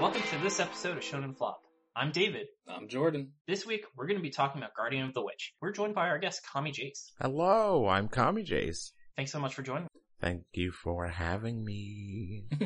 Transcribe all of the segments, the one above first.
Welcome to this episode of Shonen Flop. I'm David. I'm Jordan. This week, we're going to be talking about Guardian of the Witch. We're joined by our guest, Kami Jace. Hello, I'm Kami Jace. Thanks so much for joining. Thank you for having me.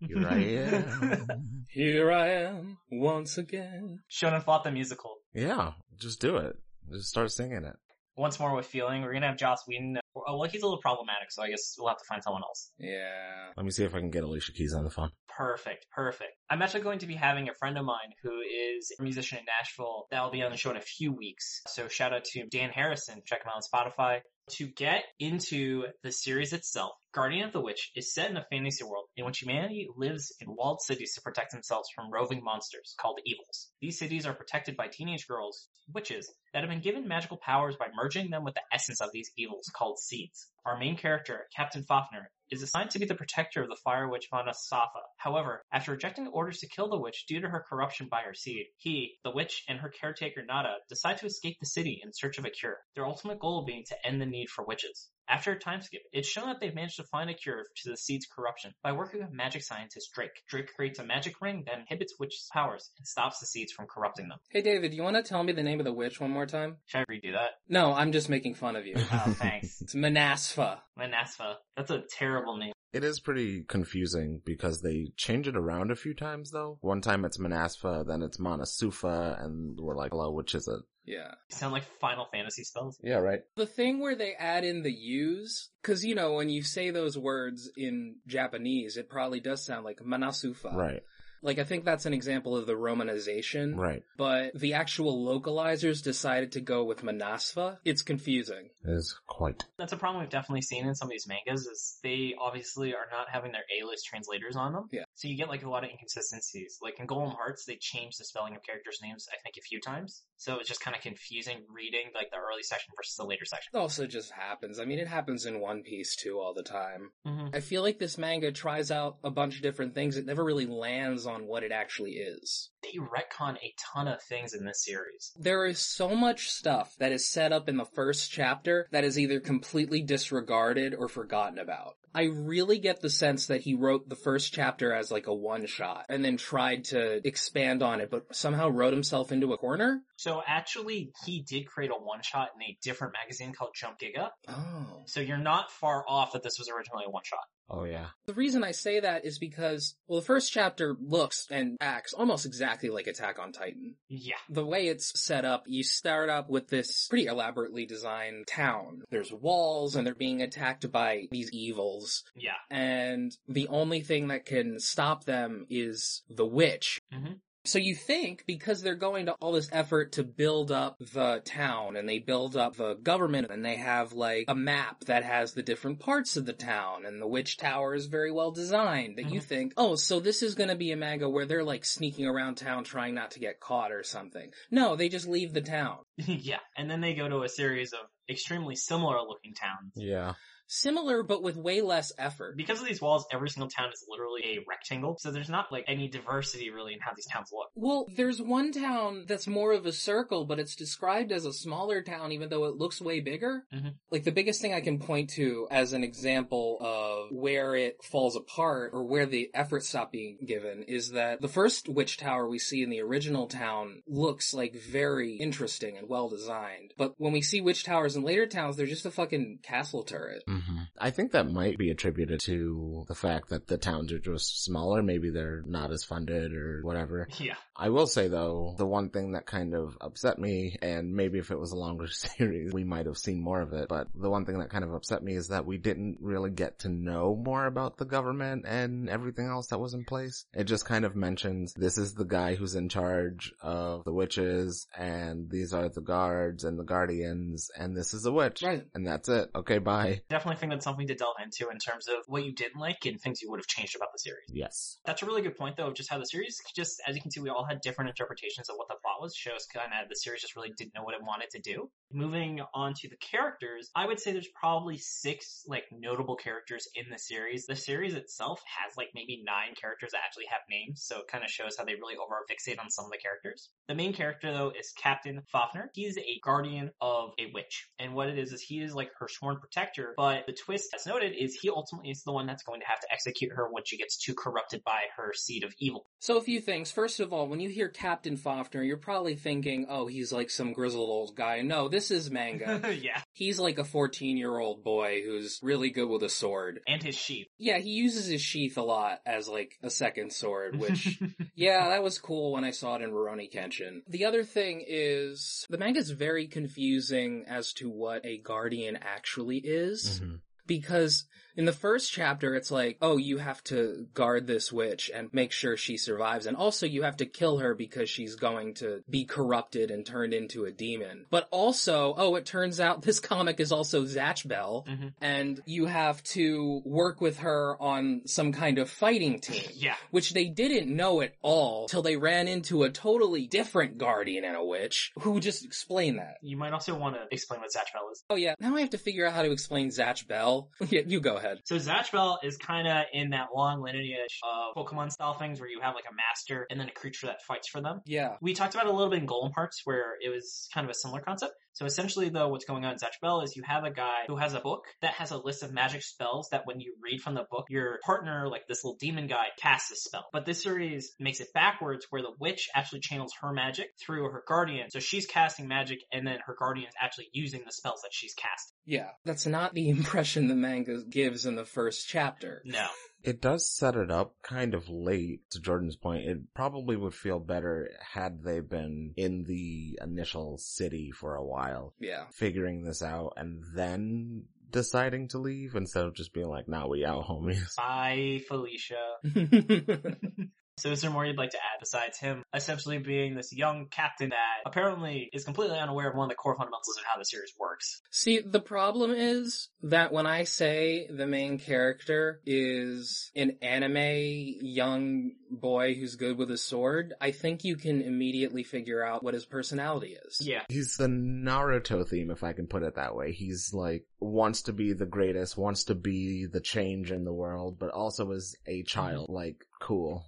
Here I am. Here I am once again. Shonen Flop the musical. Yeah, just do it. Just start singing it. Once more with feeling, we're going to have Joss Whedon. Oh, well, he's a little problematic, so I guess we'll have to find someone else. Yeah. Let me see if I can get Alicia Keys on the phone. Perfect, perfect. I'm actually going to be having a friend of mine who is a musician in Nashville that will be on the show in a few weeks. So shout out to Dan Harrison. Check him out on Spotify. To get into the series itself, Guardian of the Witch is set in a fantasy world in which humanity lives in walled cities to protect themselves from roving monsters called evils. These cities are protected by teenage girls, witches, that have been given magical powers by merging them with the essence of these evils called seeds. Our main character, Captain Fafner, is assigned to be the protector of the fire witch Vana Safa. However, after rejecting orders to kill the witch due to her corruption by her seed, he, the witch, and her caretaker Nada decide to escape the city in search of a cure, their ultimate goal being to end the need for witches. After a time skip, it's shown that they've managed to find a cure to the seed's corruption by working with magic scientist Drake. Drake creates a magic ring that inhibits witches' powers and stops the seeds from corrupting them. Hey David, you want to tell me the name of the witch one more time? Should I redo that? No, I'm just making fun of you. Oh, thanks. it's Manasfa. Manasfa. That's a terrible name. It is pretty confusing because they change it around a few times though. One time it's Manasfa, then it's Manasufa, and we're like, hello, which is it? Yeah. Sound like Final Fantasy spells? Yeah, right. The thing where they add in the U's, cause you know, when you say those words in Japanese, it probably does sound like Manasufa. Right, Like I think that's an example of the romanization. right. But the actual localizers decided to go with Manasfa. It's confusing. It is quite. That's a problem we've definitely seen in some of these mangas is they obviously are not having their A-list translators on them. Yeah. So you get like a lot of inconsistencies. Like in Golem Hearts, they changed the spelling of characters' names, I think, a few times. So it's just kind of confusing reading like the early section versus the later section. It also just happens. I mean, it happens in One Piece too all the time. Mm-hmm. I feel like this manga tries out a bunch of different things. It never really lands on what it actually is. They retcon a ton of things in this series. There is so much stuff that is set up in the first chapter that is either completely disregarded or forgotten about. I really get the sense that he wrote the first chapter as like a one shot and then tried to expand on it, but somehow wrote himself into a corner. So actually, he did create a one-shot in a different magazine called Jump Giga. Oh. So you're not far off that this was originally a one-shot. Oh yeah. The reason I say that is because, well, the first chapter looks and acts almost exactly like Attack on Titan. Yeah. The way it's set up, you start up with this pretty elaborately designed town. There's walls and they're being attacked by these evils. Yeah. And the only thing that can stop them is the witch. Mhm. So you think because they're going to all this effort to build up the town and they build up the government and they have like a map that has the different parts of the town and the witch tower is very well designed that you Mhm. think, oh, so this is going to be a manga where they're like sneaking around town trying not to get caught or something. No, they just leave the town. yeah. And then they go to a series of extremely similar looking towns. Yeah. Similar, but with way less effort. Because of these walls, every single town is literally a rectangle, so there's not like any diversity really in how these towns look. Well, there's one town that's more of a circle, but it's described as a smaller town even though it looks way bigger. Mhm. Like the biggest thing I can point to as an example of where it falls apart or where the effort stopped being given is that the first witch tower we see in the original town looks like very interesting and well designed. But when we see witch towers in later towns, they're just a fucking castle turret. Hmm I think that might be attributed to the fact that the towns are just smaller. Maybe they're not as funded or whatever. Yeah. I will say though, the one thing that kind of upset me, and maybe if it was a longer series, we might have seen more of it, but the one thing that kind of upset me is that we didn't really get to know more about the government and everything else that was in place. It just kind of mentions this is the guy who's in charge of the witches, and these are the guards and the guardians, and this is a witch. Right. And that's it. Okay, bye. Definitely think that's something to delve into in terms of what you didn't like and things you would have changed about the series. Yes. That's a really good point though, of just how the series just, as you can see, we all had different interpretations of what the plot was. Shows kind of the series just really didn't know what it wanted to do. Moving on to the characters, I would say there's probably six like notable characters in the series. The series itself has like maybe nine characters that actually have names, so it kind of shows how they really over fixate on some of the characters. The main character though is Captain Fafner. He's a guardian of a witch, and what it is is he is like her sworn protector. But the twist, as noted, is he ultimately is the one that's going to have to execute her when she gets too corrupted by her seed of evil. So a few things. First of all, when you hear Captain Fafner, you're probably thinking, oh, he's like some grizzled old guy. No, this is manga. yeah, he's like a 14 year old boy who's really good with a sword. and his sheath. Yeah, he uses his sheath a lot as like a second sword, which, yeah, that was cool when I saw it in Rurouni Kenshin. The other thing is, the manga is very confusing as to what a guardian actually is. Mhm. Because in the first chapter, it's like, oh, you have to guard this witch and make sure she survives. And also you have to kill her because she's going to be corrupted and turned into a demon. But also, oh, it turns out this comic is also Zatch Bell. Mhm. And you have to work with her on some kind of fighting team. Yeah. Which they didn't know at all till they ran into a totally different guardian and a witch who just explained that. You might also want to explain what Zatch Bell is. Oh yeah, now I have to figure out how to explain Zatch Bell. yeah, you go ahead. So Zatch Bell is kind of in that long lineage of Pokemon style things where you have like a master and then a creature that fights for them. Yeah. We talked about it a little bit in Golem Hearts where it was kind of a similar concept. So essentially though, what's going on in Zatch Bell is you have a guy who has a book that has a list of magic spells that when you read from the book, your partner, like this little demon guy, casts a spell. But this series makes it backwards where the witch actually channels her magic through her guardian. So she's casting magic and then her guardian is actually using the spells that she's cast. Yeah. That's not the impression the manga gives in the first chapter. No. It does set it up kind of late, to Jordan's point. It probably would feel better had they been in the initial city for a while, Yeah. figuring this out and then deciding to leave instead of just being like, nah, we out homies. Bye, Felicia. So is there more you'd like to add besides him essentially being this young captain that apparently is completely unaware of one of the core fundamentals of how the series works? See, the problem is that when I say the main character is an anime young boy who's good with a sword, I think you can immediately figure out what his personality is. Yeah. He's the Naruto theme, if I can put it that way. He's like, wants to be the greatest, wants to be the change in the world, but also is a child. Mm-hmm. Like, cool.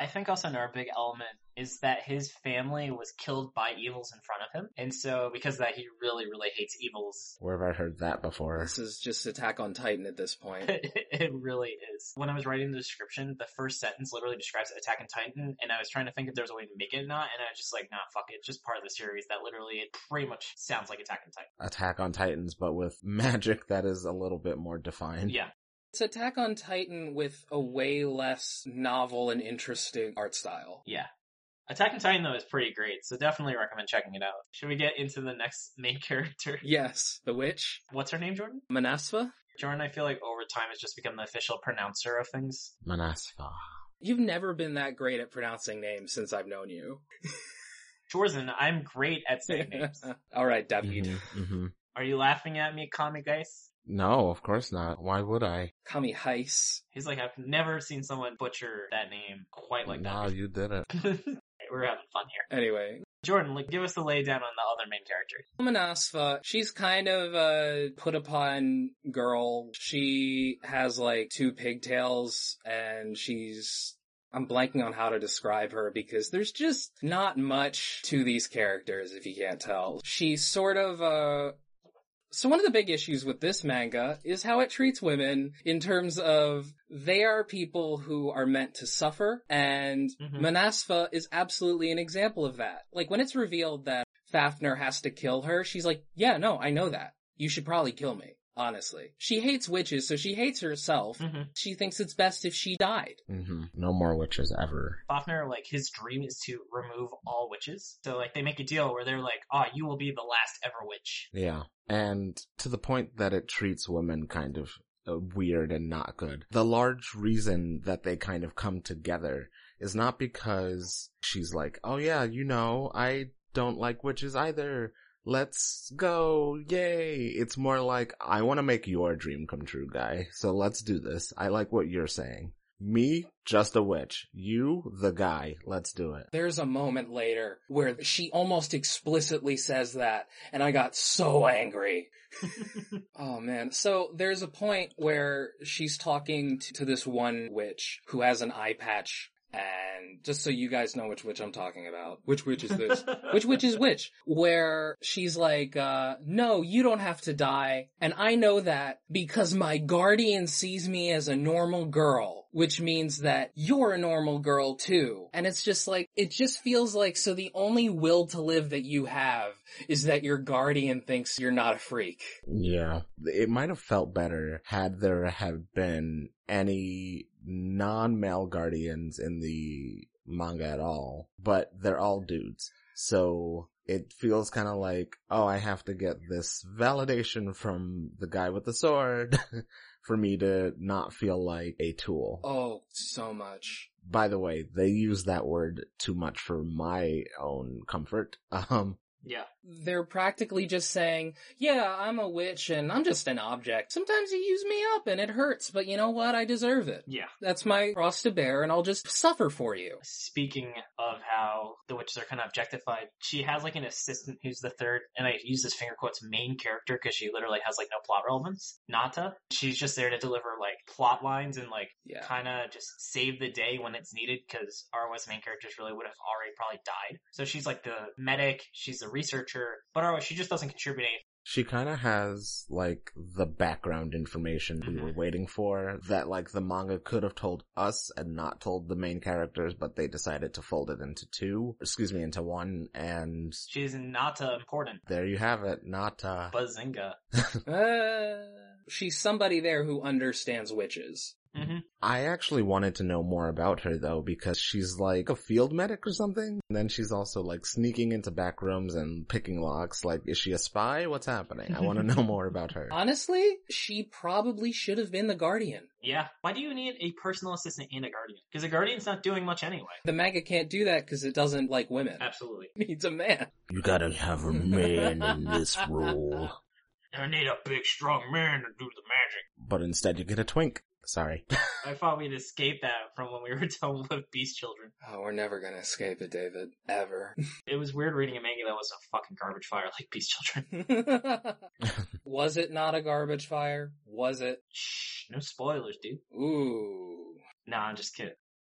I think also another big element is that his family was killed by evils in front of him. And so because of that, he really, really hates evils. Where have I heard that before? This is just Attack on Titan at this point. it really is. When I was writing the description, the first sentence literally describes Attack on Titan, and I was trying to think if there was a way to make it or not, and I was just like, nah, fuck it. It's just part of the series that literally it pretty much sounds like Attack on Titan. Attack on Titans, but with magic that is a little bit more defined. Yeah. It's Attack on Titan with a way less novel and interesting art style. Yeah. Attack on Titan though is pretty great, so definitely recommend checking it out. Should we get into the next main character? Yes, the witch, What's her name, Jordan? Manasva. Jordan, I feel like over time has just become the official pronouncer of things. Manasva. You've never been that great at pronouncing names since I've known you. Jordan, I'm great at saying names. All right, David. Mhm, mhm. Are you laughing at me, comic Geis? No, of course not. Why would I? Kami Heis. He's like, I've never seen someone butcher that name quite like that. no, you didn't. We're having fun here. Anyway, Jordan, like, give us the laydown on the other main character. Manasva, she's kind of a put upon girl. She has like two pigtails and she's I'm blanking on how to describe her because there's just not much to these characters if you can't tell. She's sort of uh so one of the big issues with this manga is how it treats women in terms of they are people who are meant to suffer and Mhm. Manasva is absolutely an example of that. Like when it's revealed that Fafner has to kill her, she's like, yeah, no, I know that. You should probably kill me. Honestly. She hates witches, so she hates herself. Mhm. She thinks it's best if she died. hmm No more witches ever. Fafner, like, his dream is to remove all witches. So, like, they make a deal where they're like, oh, you will be the last ever witch. Yeah. And to the point that it treats women kind of uh, weird and not good. The large reason that they kind of come together is not because she's like, oh yeah, you know, I don't like witches either. Let's go. Yay. It's more like, I want to make your dream come true, guy. So let's do this. I like what you're saying. Me, just a witch. You, the guy. Let's do it. There's a moment later where she almost explicitly says that, and I got so angry. oh man. So there's a point where she's talking to, to this one witch who has an eye patch. And just so you guys know which witch I'm talking about, which witch is this? which witch is which? Where she's like, uh, no, you don't have to die. And I know that because my guardian sees me as a normal girl, which means that you're a normal girl too. And it's just like, it just feels like, so the only will to live that you have is that your guardian thinks you're not a freak. Yeah. It might have felt better had there have been any non-male guardians in the manga at all, but they're all dudes. So it feels kind of like, oh, I have to get this validation from the guy with the sword for me to not feel like a tool. Oh, so much. By the way, they use that word too much for my own comfort. Um, yeah. They're practically just saying, yeah, I'm a witch and I'm just an object. Sometimes you use me up and it hurts, but you know what? I deserve it. Yeah. That's my cross to bear and I'll just suffer for you. Speaking of how the witches are kind of objectified, she has like an assistant who's the third, and I use this finger quotes main character because she literally has like no plot relevance. Nata. She's just there to deliver like plot lines and like Yeah. kind of just save the day when it's needed because ROS main characters really would have already probably died. So she's like the medic, she's the researcher, but ROS, she just doesn't contribute anything. She kind of has like the background information we were waiting for that like the manga could have told us and not told the main characters, but they decided to fold it into two, excuse me, into one. And She's not uh, important. there you have it. Nata. Bazinga. Uh, she's somebody there who understands witches. Hmm I actually wanted to know more about her though because she's like a field medic or something. And then she's also like sneaking into back rooms and picking locks. Like, is she a spy? What's happening? I want to know more about her. Honestly, she probably should have been the guardian. Yeah. Why do you need a personal assistant and a guardian? Because a guardian's not doing much anyway. The manga can't do that because it doesn't like women. Absolutely. It needs a man. You gotta have a man in this role. I need a big, strong man to do the magic. But instead you get a twink. Sorry. I thought we'd escape that from when we were done with Beast Children. Oh, we're never gonna escape it, David. Ever. It was weird reading a manga that was a fucking garbage fire like Beast Children. Was it not a garbage fire? Was it? Shh, no spoilers, dude. Ooh. Nah, I'm just kidding.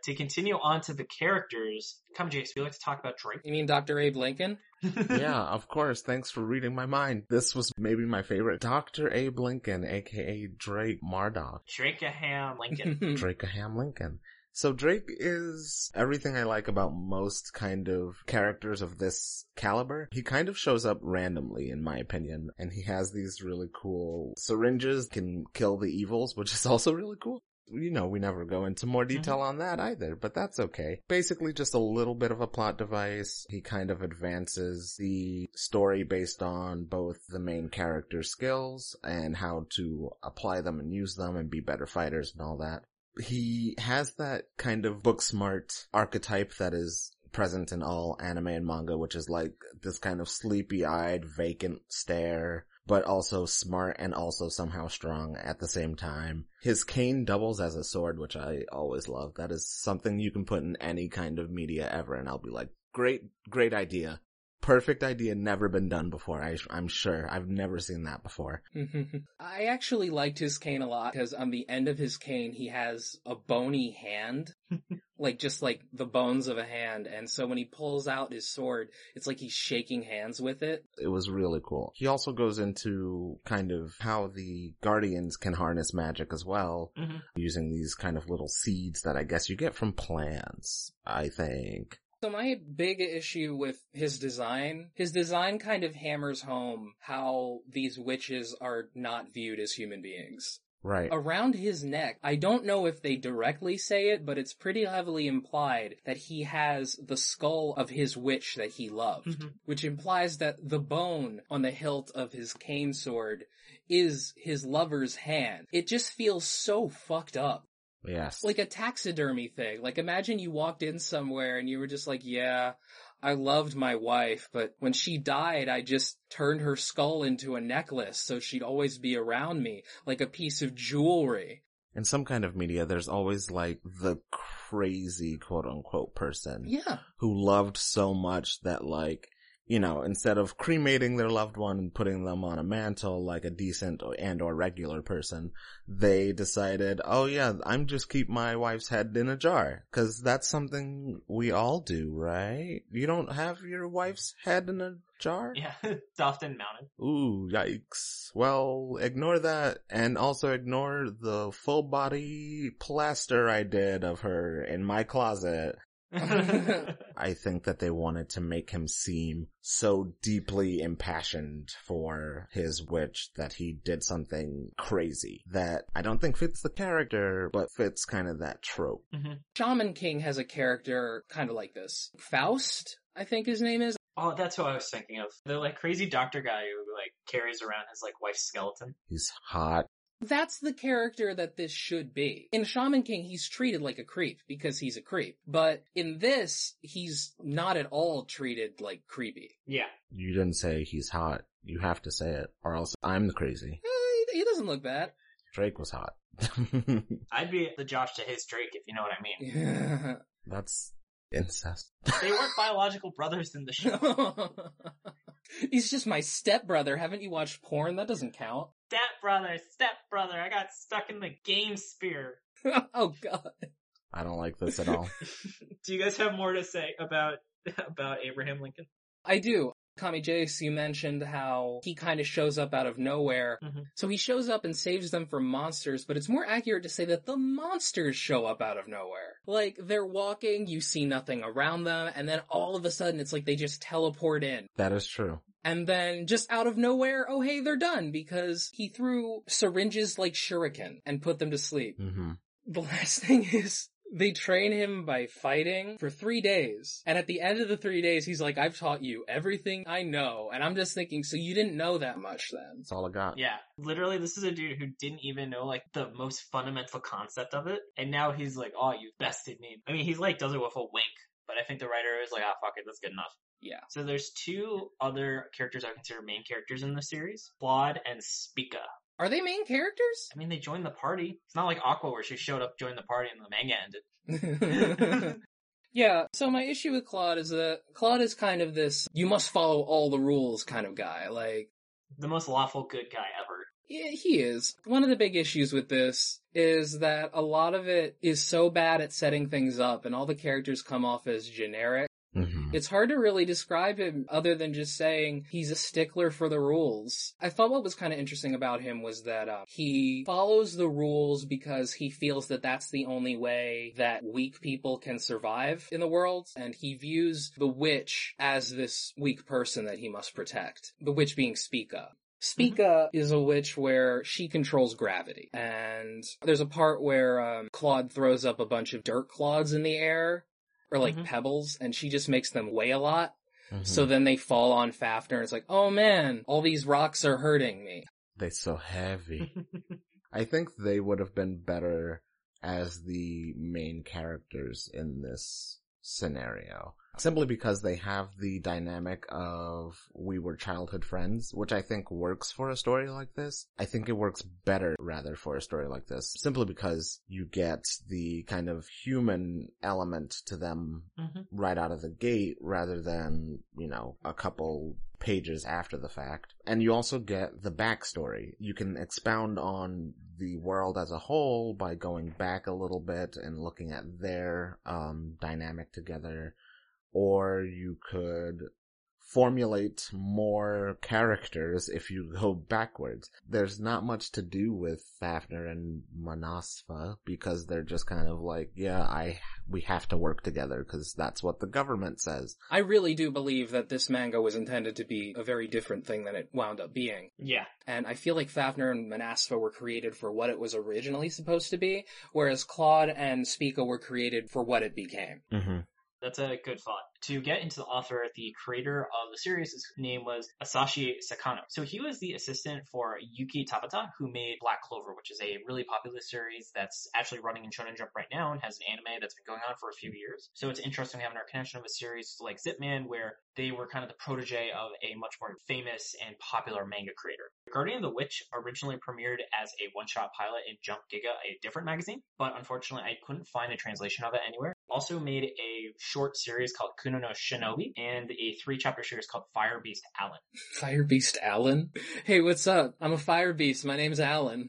To continue on to the characters, Kami Jace, we like to talk about Drake. You mean Dr. Abe Lincoln? yeah, of course. Thanks for reading my mind. This was maybe my favorite. Dr. Abe Lincoln, aka Drake Mardok. Drakeham Lincoln. Drake Drakeham Lincoln. So Drake is everything I like about most kind of characters of this caliber. He kind of shows up randomly in my opinion, and he has these really cool syringes can kill the evils, which is also really cool. You know, we never go into more mm-hmm. detail on that either, but that's okay. Basically just a little bit of a plot device. He kind of advances the story based on both the main character's skills and how to apply them and use them and be better fighters and all that he has that kind of book smart archetype that is present in all anime and manga, which is like this kind of sleepy eyed, vacant stare, but also smart and also somehow strong at the same time. His cane doubles as a sword, which I always love. That is something you can put in any kind of media ever, and I'll be like, great, great idea. Perfect idea, never been done before. I, I'm sure. I've never seen that before. I actually liked his cane a lot because on the end of his cane he has a bony hand. like just like the bones of a hand, and so when he pulls out his sword, it's like he's shaking hands with it. It was really cool. He also goes into kind of how the guardians can harness magic as well, Mhm. using these kind of little seeds that I guess you get from plants, I think. So my big issue with his design, his design kind of hammers home how these witches are not viewed as human beings. Right. Around his neck, I don't know if they directly say it, but it's pretty heavily implied that he has the skull of his witch that he loved, Mhm. which implies that the bone on the hilt of his cane sword is his lover's hand. It just feels so fucked up. Yes. Like a taxidermy thing. Like imagine you walked in somewhere and you were just like, yeah, I loved my wife, but when she died, I just turned her skull into a necklace so she'd always be around me, like a piece of jewelry. in some kind of media, there's always like the crazy quote unquote person Yeah. who loved so much that like, you know, instead of cremating their loved one and putting them on a mantle like a decent and or regular person, they decided, oh yeah, I'm just keep my wife's head in a jar. Cause that's something we all do, right? You don't have your wife's head in a jar? Yeah, it's often mounted. Ooh, yikes. Well, ignore that and also ignore the full body plaster I did of her in my closet. I think that they wanted to make him seem so deeply impassioned for his witch that he did something crazy that I don't think fits the character, but fits kind of that trope. Mm-hmm. Shaman King has a character kind of like this. Faust, I think his name is. oh, that's what I was thinking of. The like crazy doctor guy who like carries around his like wife's skeleton. He's hot. That's the character that this should be. In Shaman King, he's treated like a creep because he's a creep. But in this, he's not at all treated like creepy. Yeah. You didn't say he's hot. You have to say it, or else I'm the crazy. Eh, he he doesn't look bad. Drake was hot. I'd be the Josh to his Drake if you know what I mean. That's incest. They weren't biological brothers in the show. he's just my stepbrother. Haven't you watched porn? That doesn't count. Step brother, step brother, I got stuck in the game spear. oh god. I don't like this at all. Do you guys have more to say about about Abraham Lincoln? I do. Kami Jace, you mentioned how he kind of shows up out of nowhere. Mhm. So he shows up and saves them from monsters, but it's more accurate to say that the monsters show up out of nowhere. Like, they're walking, you see nothing around them, and then all of a sudden it's like they just teleport in. That is true. And then just out of nowhere, oh hey, they're done because he threw syringes like shuriken and put them to sleep. hmm The last thing is they train him by fighting for three days. And at the end of the three days, he's like, I've taught you everything I know. And I'm just thinking, so you didn't know that much then? That's all I got. Yeah, literally, this is a dude who didn't even know like the most fundamental concept of it, and now he's like, "Oh, you bested me." I mean, he's like does it with a wink, but I think the writer is like, "Ah, fuck it, that's good enough." Yeah. So there's two other characters I consider main characters in the series, Claude and Spica. Are they main characters? I mean, they joined the party. It's not like Aqua where she showed up, joined the party, and the manga ended. yeah, so my issue with Claude is that Claude is kind of this, you must follow all the rules kind of guy. Like, The most lawful good guy ever. Yeah, he is. One of the big issues with this is that a lot of it is so bad at setting things up and all the characters come off as generic. Hmm It's hard to really describe him other than just saying he's a stickler for the rules. I thought what was kind of interesting about him was that uh, he follows the rules because he feels that that's the only way that weak people can survive in the world, and he views the witch as this weak person that he must protect. The witch being Spica. Spica is a witch where she controls gravity. And there's a part where um, Claude throws up a bunch of dirt clods in the air, or like Mhm. pebbles, and she just makes them weigh a lot. Mhm. So then they fall on Fafner, and it's like, oh man, all these rocks are hurting me. They're so heavy. I think they would have been better as the main characters in this scenario. Simply because they have the dynamic of we were childhood friends, which I think works for a story like this. I think it works better rather for a story like this, simply because you get the kind of human element to them Mhm. right out of the gate rather than, you know, a couple pages after the fact. And you also get the backstory. You can expound on the world as a whole by going back a little bit and looking at their um, dynamic together. Or you could formulate more characters if you go backwards. There's not much to do with Fafner and Manasfa because they're just kind of like, yeah, I, we have to work together because that's what the government says. I really do believe that this manga was intended to be a very different thing than it wound up being. yeah. And I feel like Fafner and Manasfa were created for what it was originally supposed to be, whereas Claude and Spica were created for what it became. Mm-hmm. That's a good thought. To get into the author, the creator of the series, his name was Asahi Sakano. So he was the assistant for Yuki Tabata, who made Black Clover, which is a really popular series that's actually running in Shonen Jump right now and has an anime that's been going on for a few years. So it's interesting having our connection of a series like Zipman, where they were kind of the protege of a much more famous and popular manga creator. Guardian of the Witch originally premiered as a one-shot pilot in Jump Giga, a different magazine, but unfortunately I couldn't find a translation of it anywhere. Also made a short series called Kuno no Shinobi and a three-chapter series called Fire Beast Alan. Fire Beast Alan? Hey, what's up? I'm a fire beast. My name's Allen.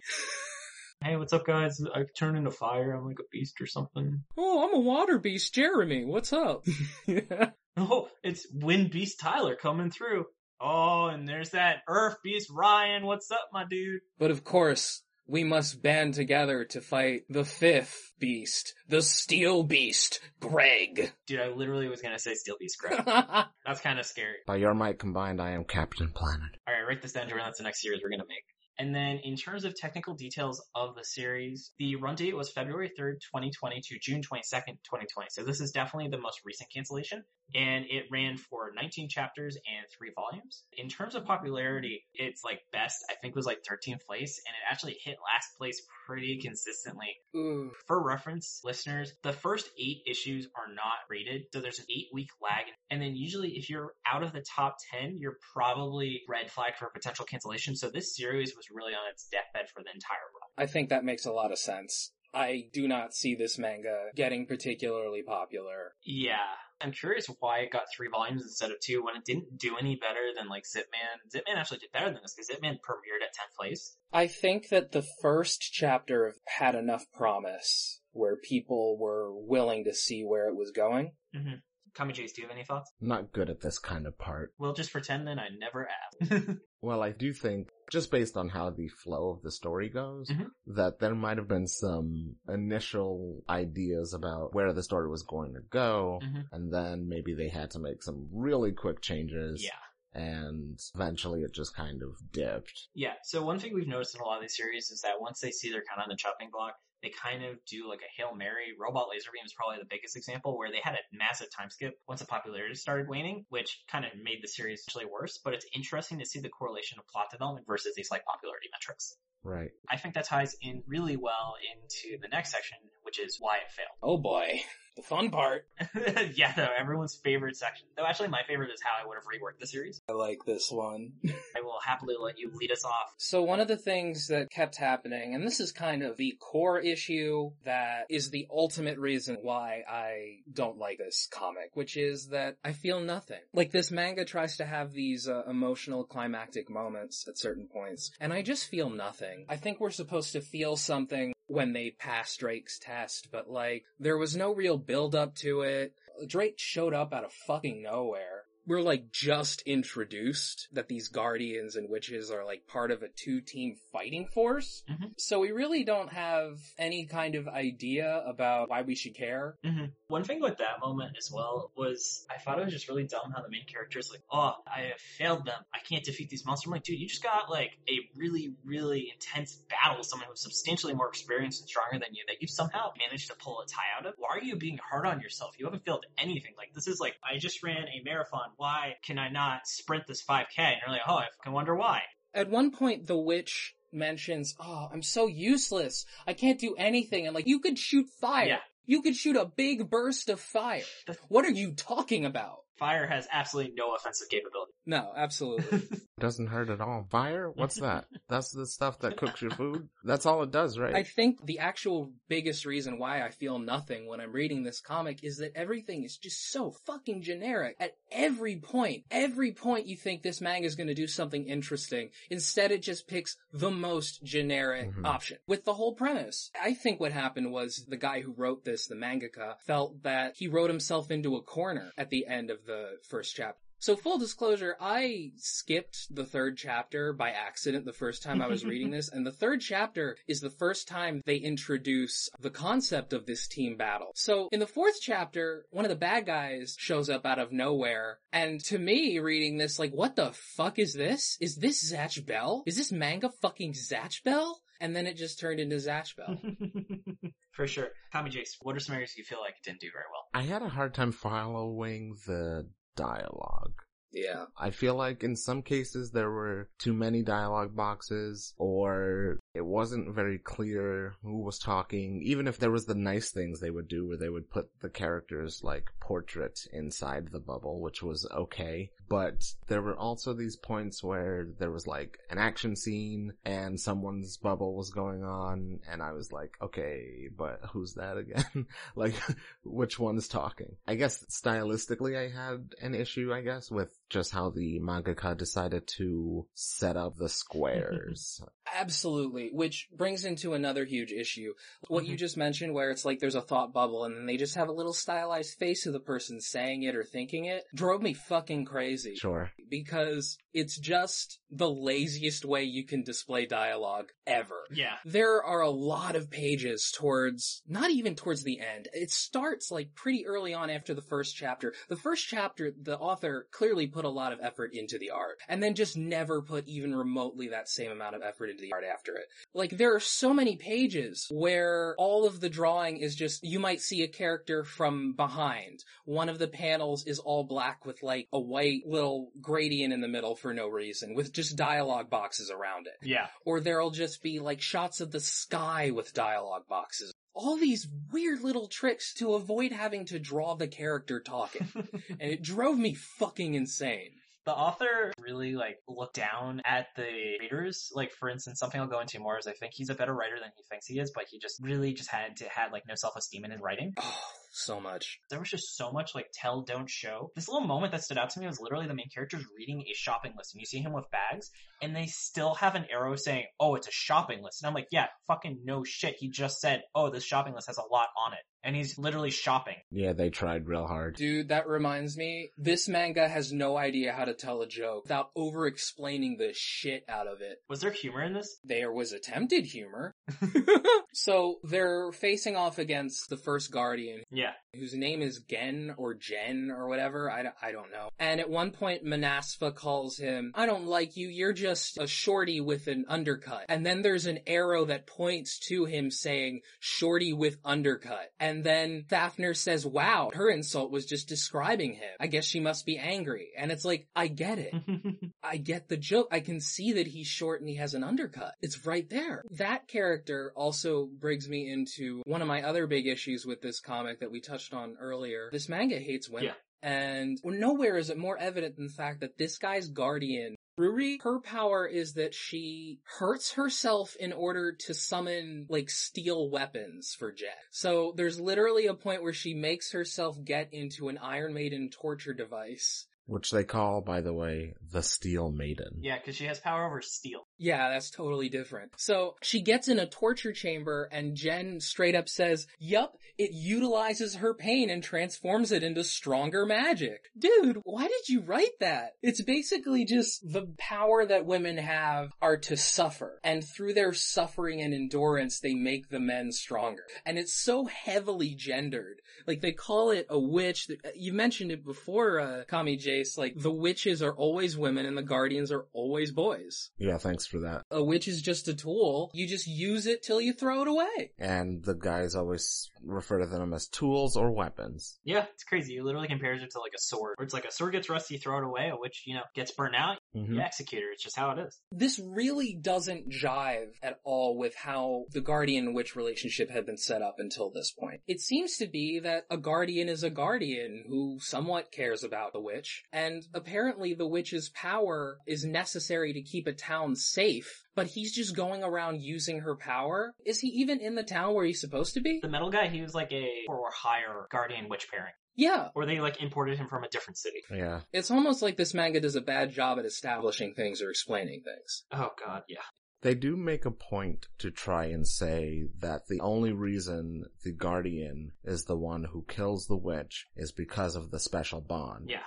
Hey, what's up guys? I turn into fire. I'm like a beast or something. Oh, I'm a water beast, Jeremy. What's up? yeah. Oh, it's Wind Beast Tyler coming through. Oh, and there's that Earth Beast Ryan. What's up, my dude? but of course, we must band together to fight the fifth beast, the Steel Beast, Greg. Dude, I literally was gonna say Steel Beast Greg. That's kind of scary. By your might combined, I am Captain Planet. Alright, write this down, Jordan. That's the next series we're gonna make. And then in terms of technical details of the series, the run date was February 3rd, 2020 to June 22nd, 2020. So this is definitely the most recent cancellation. And it ran for 19 chapters and three volumes. In terms of popularity, it's like best, I think was like 13th place, and it actually hit last place pretty consistently. Ooh. For reference, listeners, the first eight issues are not rated, so there's an eight week lag. And then usually if you're out of the top 10, you're probably red flagged for potential cancellation. So this series was really on its deathbed for the entire run. I think that makes a lot of sense. I do not see this manga getting particularly popular. Yeah. I'm curious why it got three volumes instead of two when it didn't do any better than like Zipman. Zipman actually did better than this because Zipman premiered at 10th place. I think that the first chapter had enough promise where people were willing to see where it was going. Mm-hmm. Kami Jace, do you have any thoughts? Not good at this kind of part. Well, just pretend then I never asked. Well, I do think, just based on how the flow of the story goes, Mhm. that there might have been some initial ideas about where the story was going to go, Mhm. and then maybe they had to make some really quick changes. yeah. And eventually it just kind of dipped. Yeah. So one thing we've noticed in a lot of these series is that once they see they're kind of on the chopping block, they kind of do like a Hail Mary. Robot Laser Beam is probably the biggest example where they had a massive time skip once the popularity started waning, which kind of made the series actually worse. But it's interesting to see the correlation of plot development versus these like popularity metrics. Right. I think that ties in really well into the next section, which is why it failed. Oh boy. The fun part. yeah, though, everyone's favorite section. Though actually my favorite is how I would have reworked the series. I like this one. I will happily let you lead us off. So one of the things that kept happening, and this is kind of the core issue that is the ultimate reason why I don't like this comic, which is that I feel nothing. Like this manga tries to have these uh, emotional climactic moments at certain points, and I just feel nothing. I think we're supposed to feel something when they pass Drake's test, but like there was no real build up to it. Drake showed up out of fucking nowhere. We're like just introduced that these guardians and witches are like part of a two team fighting force. Mhm. So we really don't have any kind of idea about why we should care. Mm-hmm. One thing with that moment as well was I thought it was just really dumb how the main character is like, oh, I have failed them. I can't defeat these monsters. I'm like, dude, you just got like a really, really intense battle with someone who's substantially more experienced and stronger than you that you somehow managed to pull a tie out of. Why are you being hard on yourself? You haven't failed anything. Like, this is like, I just ran a marathon. Why can I not sprint this 5K? And you're like, oh, I fucking wonder why. At one point, the witch mentions, Oh, I'm so useless. I can't do anything. And like, you could shoot fire. Yeah. You could shoot a big burst of fire. What are you talking about? Fire has absolutely no offensive capability. No, absolutely. Doesn't hurt at all. Fire? What's that? That's the stuff that cooks your food? That's all it does, right? I think the actual biggest reason why I feel nothing when I'm reading this comic is that everything is just so fucking generic. At every point, every point you think this manga is going to do something interesting. Instead, it just picks the most generic Mhm. option with the whole premise. I think what happened was the guy who wrote this, the mangaka, felt that he wrote himself into a corner at the end of the first chapter. So full disclosure, I skipped the third chapter by accident the first time I was reading this, and the third chapter is the first time they introduce the concept of this team battle. So in the fourth chapter, one of the bad guys shows up out of nowhere, and to me, reading this, like, what the fuck is this? Is this Zatch Bell? Is this manga fucking Zatch Bell? And then it just turned into Zatch Bell. For sure. Tommy Jace, what are some areas you feel like it didn't do very well? I had a hard time following the dialogue. yeah. I feel like in some cases there were too many dialogue boxes or it wasn't very clear who was talking. Even if there was the nice things they would do where they would put the characters like portrait inside the bubble, which was okay. But there were also these points where there was like an action scene and someone's bubble was going on and I was like, okay, but who's that again? like, which one's talking? I guess stylistically I had an issue, I guess, with just how the mangaka decided to set up the squares. Absolutely. Which brings into another huge issue. What you Mhm. just mentioned where it's like there's a thought bubble and then they just have a little stylized face of the person saying it or thinking it drove me fucking crazy. sure. Because it's just the laziest way you can display dialogue ever. Yeah. There are a lot of pages towards, not even towards the end. It starts like pretty early on after the first chapter. The first chapter, the author clearly put a lot of effort into the art and then just never put even remotely that same amount of effort into the art after it. Like there are so many pages where all of the drawing is just, you might see a character from behind. One of the panels is all black with like a white little gradient in the middle for no reason with just dialogue boxes around it Yeah. or there'll just be like shots of the sky with dialogue boxes. All these weird little tricks to avoid having to draw the character talking. and it drove me fucking insane. the author really like looked down at the readers. Like for instance, something I'll go into more is I think he's a better writer than he thinks he is, but he just really just had to had like no self esteem in his writing. Oh, so much. There was just so much like tell don't show. This little moment that stood out to me was literally the main character's reading a shopping list and you see him with bags and they still have an arrow saying, Oh, it's a shopping list. And I'm like, yeah, fucking no shit. He just said, Oh, this shopping list has a lot on it. And he's literally shopping. Yeah, they tried real hard. Dude, that reminds me, this manga has no idea how to tell a joke without over explaining the shit out of it. Was there humor in this? There was attempted humor. so they're facing off against the first guardian Yeah. Whose name is Gen or Jen or whatever. I, don't- I don't know. And at one point, Manasfa calls him, I don't like you. You're just a shorty with an undercut. And then there's an arrow that points to him saying, shorty with undercut. And then Fafner says, wow, her insult was just describing him. I guess she must be angry. And it's like, I get it. I get the joke. I can see that he's short and he has an undercut. It's right there. That character also brings me into one of my other big issues with this comic that we touched on earlier. This manga hates women. Yeah. And nowhere is it more evident than the fact that this guy's guardian Ruri, her power is that she hurts herself in order to summon, like, steel weapons for Jet. So there's literally a point where she makes herself get into an Iron Maiden torture device Which they call, by the way, the Steel Maiden. yeah, because she has power over steel. Yeah, that's totally different. So she gets in a torture chamber and Jen straight up says, yup, it utilizes her pain and transforms it into stronger magic. Dude, why did you write that? It's basically just the power that women have are to suffer. And through their suffering and endurance, they make the men stronger. And it's so heavily gendered. Like they call it a witch. You mentioned it before, uh, Kami Jace, like the witches are always women and the guardians are always boys Yeah, thanks for that. a witch is just a tool. You just use it till you throw it away. And the guys always refer to them as tools or weapons. Yeah, it's crazy. You literally compares it to like a sword. Where it's like a sword gets rusty, throw it away, a witch, you know, gets burnt out, Mhm. you execute her. It's just how it is. This really doesn't jive at all with how the guardian witch relationship had been set up until this point. It seems to be that a guardian is a guardian who somewhat cares about the witch, and apparently the witch's power is necessary to keep a town safe, but he's just going around using her power. Is he even in the town where he's supposed to be? The metal guy, he was like a or higher guardian witch pairing. Yeah, Or they like imported him from a different city. Yeah. It's almost like this manga does a bad job at establishing things or explaining things. Oh god, yeah. They do make a point to try and say that the only reason the Guardian is the one who kills the witch is because of the special bond. Yeah.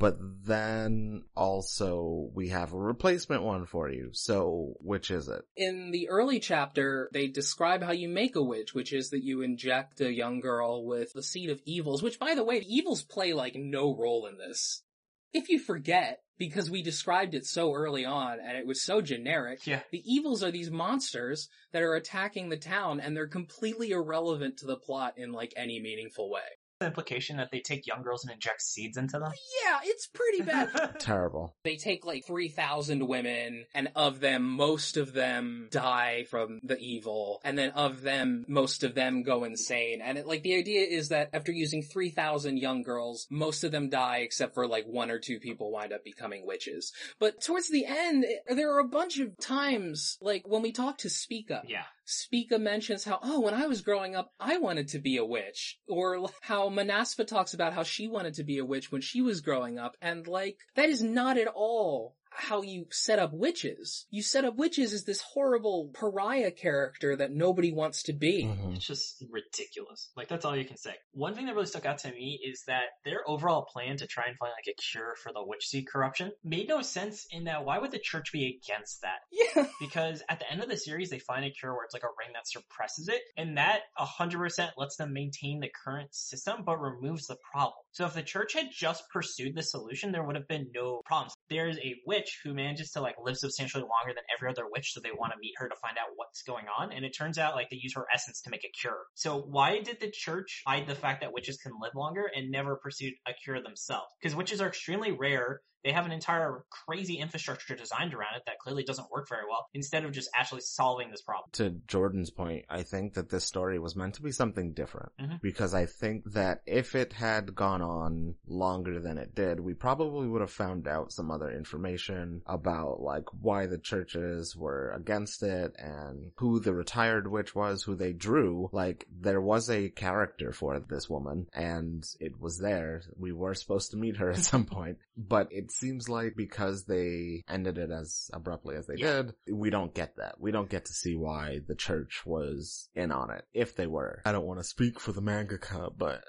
But then also we have a replacement one for you. So which is it? In the early chapter, they describe how you make a witch, which is that you inject a young girl with the seed of evils, which by the way, the evils play like no role in this. if you forget, because we described it so early on and it was so generic, Yeah. the evils are these monsters that are attacking the town and they're completely irrelevant to the plot in like any meaningful way. The implication that they take young girls and inject seeds into them. Yeah, it's pretty bad. Terrible. they take like 3,000 women, and of them, most of them die from the evil, and then of them, most of them go insane. And it, like, the idea is that after using 3,000 young girls, most of them die except for like one or two people wind up becoming witches. But towards the end, it- there are a bunch of times, like, when we talk to Spica, yeah. Spica mentions how, oh, when I was growing up, I wanted to be a witch. Or how Manasfa talks about how she wanted to be a witch when she was growing up. And like, that is not at all how you set up witches. You set up witches as this horrible pariah character that nobody wants to be. Mhm. It's just ridiculous. Like that's all you can say. One thing that really stuck out to me is that their overall plan to try and find like a cure for the witch seed corruption made no sense in that why would the church be against that? Yeah. Because at the end of the series they find a cure where it's like a ring that suppresses it and that 100% lets them maintain the current system but removes the problem. So if the church had just pursued the solution there would have been no problems. There's a witch who manages to like live substantially longer than every other witch so they want to meet her to find out what's going on and it turns out like they use her essence to make a cure. So why did the church hide the fact that witches can live longer and never pursued a cure themselves? Because witches are extremely rare. They have an entire crazy infrastructure designed around it that clearly doesn't work very well instead of just actually solving this problem. To Jordan's point, I think that this story was meant to be something different. Mhm. Because I think that if it had gone on longer than it did, we probably would have found out some other information about like why the churches were against it and who the retired witch was, who they drew. Like there was a character for this woman and it was there. We were supposed to meet her at some point, but it seems like because they ended it as abruptly as they Yeah. did, we don't get that. We don't get to see why the church was in on it, if they were. I don't want to speak for the mangaka, but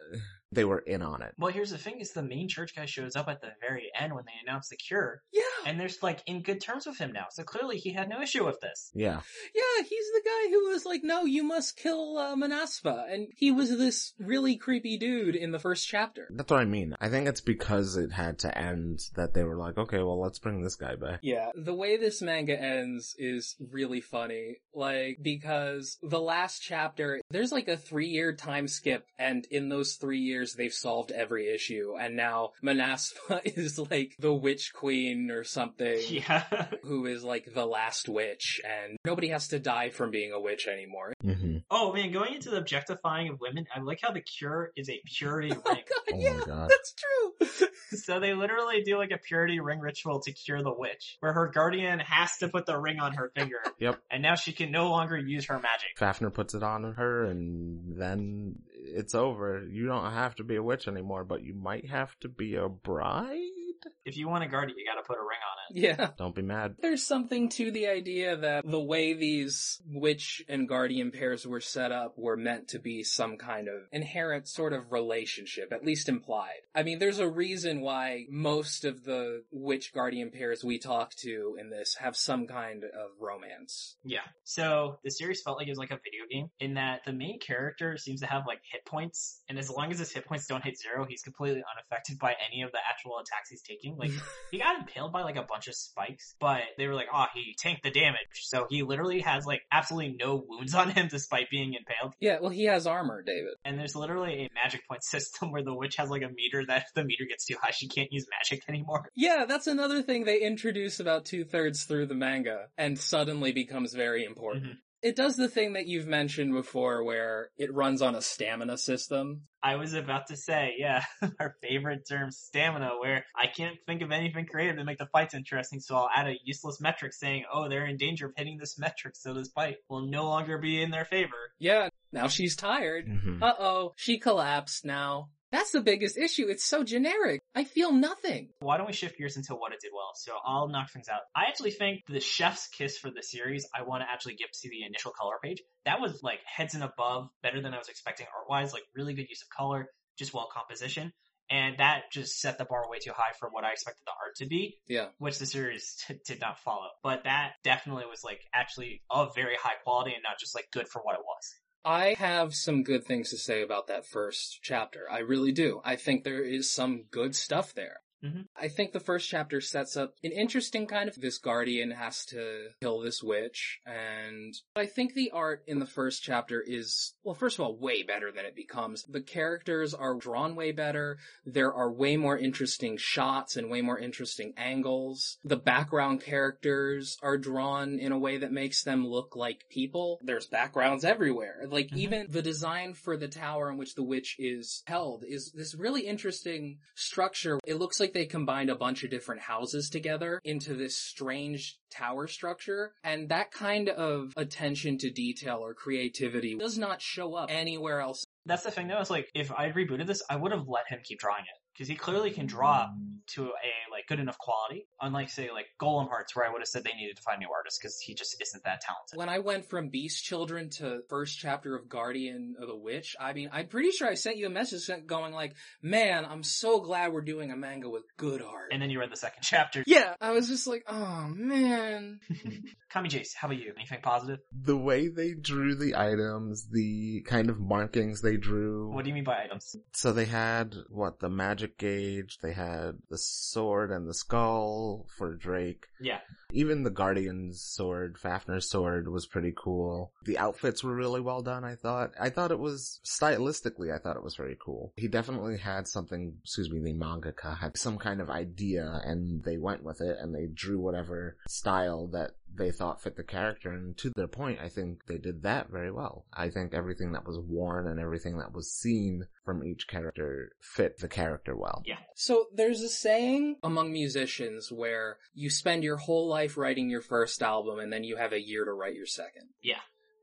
they were in on it. Well, here's the thing is the main church guy shows up at the very end when they announce the cure Yeah. and there's like in good terms with him now. So clearly he had no issue with this. Yeah. Yeah, he's the guy who was like, no, you must kill uh, Manasfa. And he was this really creepy dude in the first chapter. That's what I mean. I think it's because it had to end that they were like, okay, well, let's bring this guy back. Yeah, the way this manga ends is really funny. Like, because the last chapter, there's like a three year time skip, and in those three years, they've solved every issue, and now Manasfa is like the witch queen or something. Yeah. Who is like the last witch, and nobody has to die from being a witch anymore. hmm oh man, going into the objectifying of women, I like how the cure is a purity Oh ring. god, Oh yeah, my god. that's true. So they literally do like a purity ring ritual to cure the witch, where her guardian has to put the ring on her finger. Yep. And now she can no longer use her magic. Fafner puts it on her and then it's over. You don't have to be a witch anymore, but you might have to be a bride? If you want a guardian, you gotta put a ring on it. yeah. Don't be mad. There's something to the idea that the way these witch and guardian pairs were set up were meant to be some kind of inherent sort of relationship, at least implied. I mean, there's a reason why most of the witch guardian pairs we talk to in this have some kind of romance. Yeah. So the series felt like it was like a video game in that the main character seems to have like hit points, and as long as his hit points don't hit zero, he's completely unaffected by any of the actual attacks he's taking. Like he got impaled by like a bunch of spikes, but they were like, oh, he tanked the damage. So he literally has like absolutely no wounds on him despite being impaled. Yeah, well, he has armor, David. And there's literally a magic point system where the witch has like a meter that if the meter gets too high, she can't use magic anymore. Yeah, that's another thing they introduce about two thirds through the manga and suddenly becomes very important. Mhm. It does the thing that you've mentioned before where it runs on a stamina system. I was about to say, yeah, our favorite term, stamina, where I can't think of anything creative to make the fights interesting, so I'll add a useless metric saying, oh, they're in danger of hitting this metric, so this fight will no longer be in their favor. Yeah, now she's tired. hmm Uh oh, she collapsed now. That's the biggest issue. It's so generic. I feel nothing. Why don't we shift gears into what it did well? So I'll knock things out. I actually think the chef's kiss for the series, I want to actually give to the initial color page. That was like heads and above, better than I was expecting art wise, like really good use of color, just well composition. And that just set the bar way too high for what I expected the art to be. Yeah. which the series t- did not follow. But that definitely was like actually of very high quality and not just like good for what it was. I have some good things to say about that first chapter. I really do. I think there is some good stuff there. Mhm. I think the first chapter sets up an interesting kind of this guardian has to kill this witch, and I think the art in the first chapter is, well, first of all, way better than it becomes. The characters are drawn way better. There are way more interesting shots and way more interesting angles. The background characters are drawn in a way that makes them look like people. There's backgrounds everywhere. Like Mhm. even the design for the tower in which the witch is held is this really interesting structure. It looks like they combined a bunch of different houses together into this strange tower structure. And that kind of attention to detail or creativity does not show up anywhere else. That's the thing though, is like, if I rebooted this, I would have let him keep drawing it. Because he clearly can draw to a, like, good enough quality. Unlike, say, like, Golem Hearts, where I would have said they needed to find new artists, because he just isn't that talented. When I went from Beast Children to first chapter of Guardian of the Witch, I mean, I'm pretty sure I sent you a message going like, man, I'm so glad we're doing a manga with good art. And then you read the second chapter. yeah, I was just like, oh man. Kami Jace, how about you? Anything positive? The way they drew the items, the kind of markings they drew. What do you mean by items? So they had, what, the magic gauge, they had the sword and the skull for Drake. Yeah. Even the Guardian's sword, Fafner's sword was pretty cool. The outfits were really well done, I thought. I thought it was, stylistically, I thought it was very cool. He definitely had something, excuse me, the mangaka had some kind of idea and they went with it and they drew whatever style that they thought fit the character. And to their point, I think they did that very well. I think everything that was worn and everything that was seen from each character fit the character well. Yeah. So there's a saying among musicians where you spend your whole life writing your first album and then you have a year to write your second. Yeah.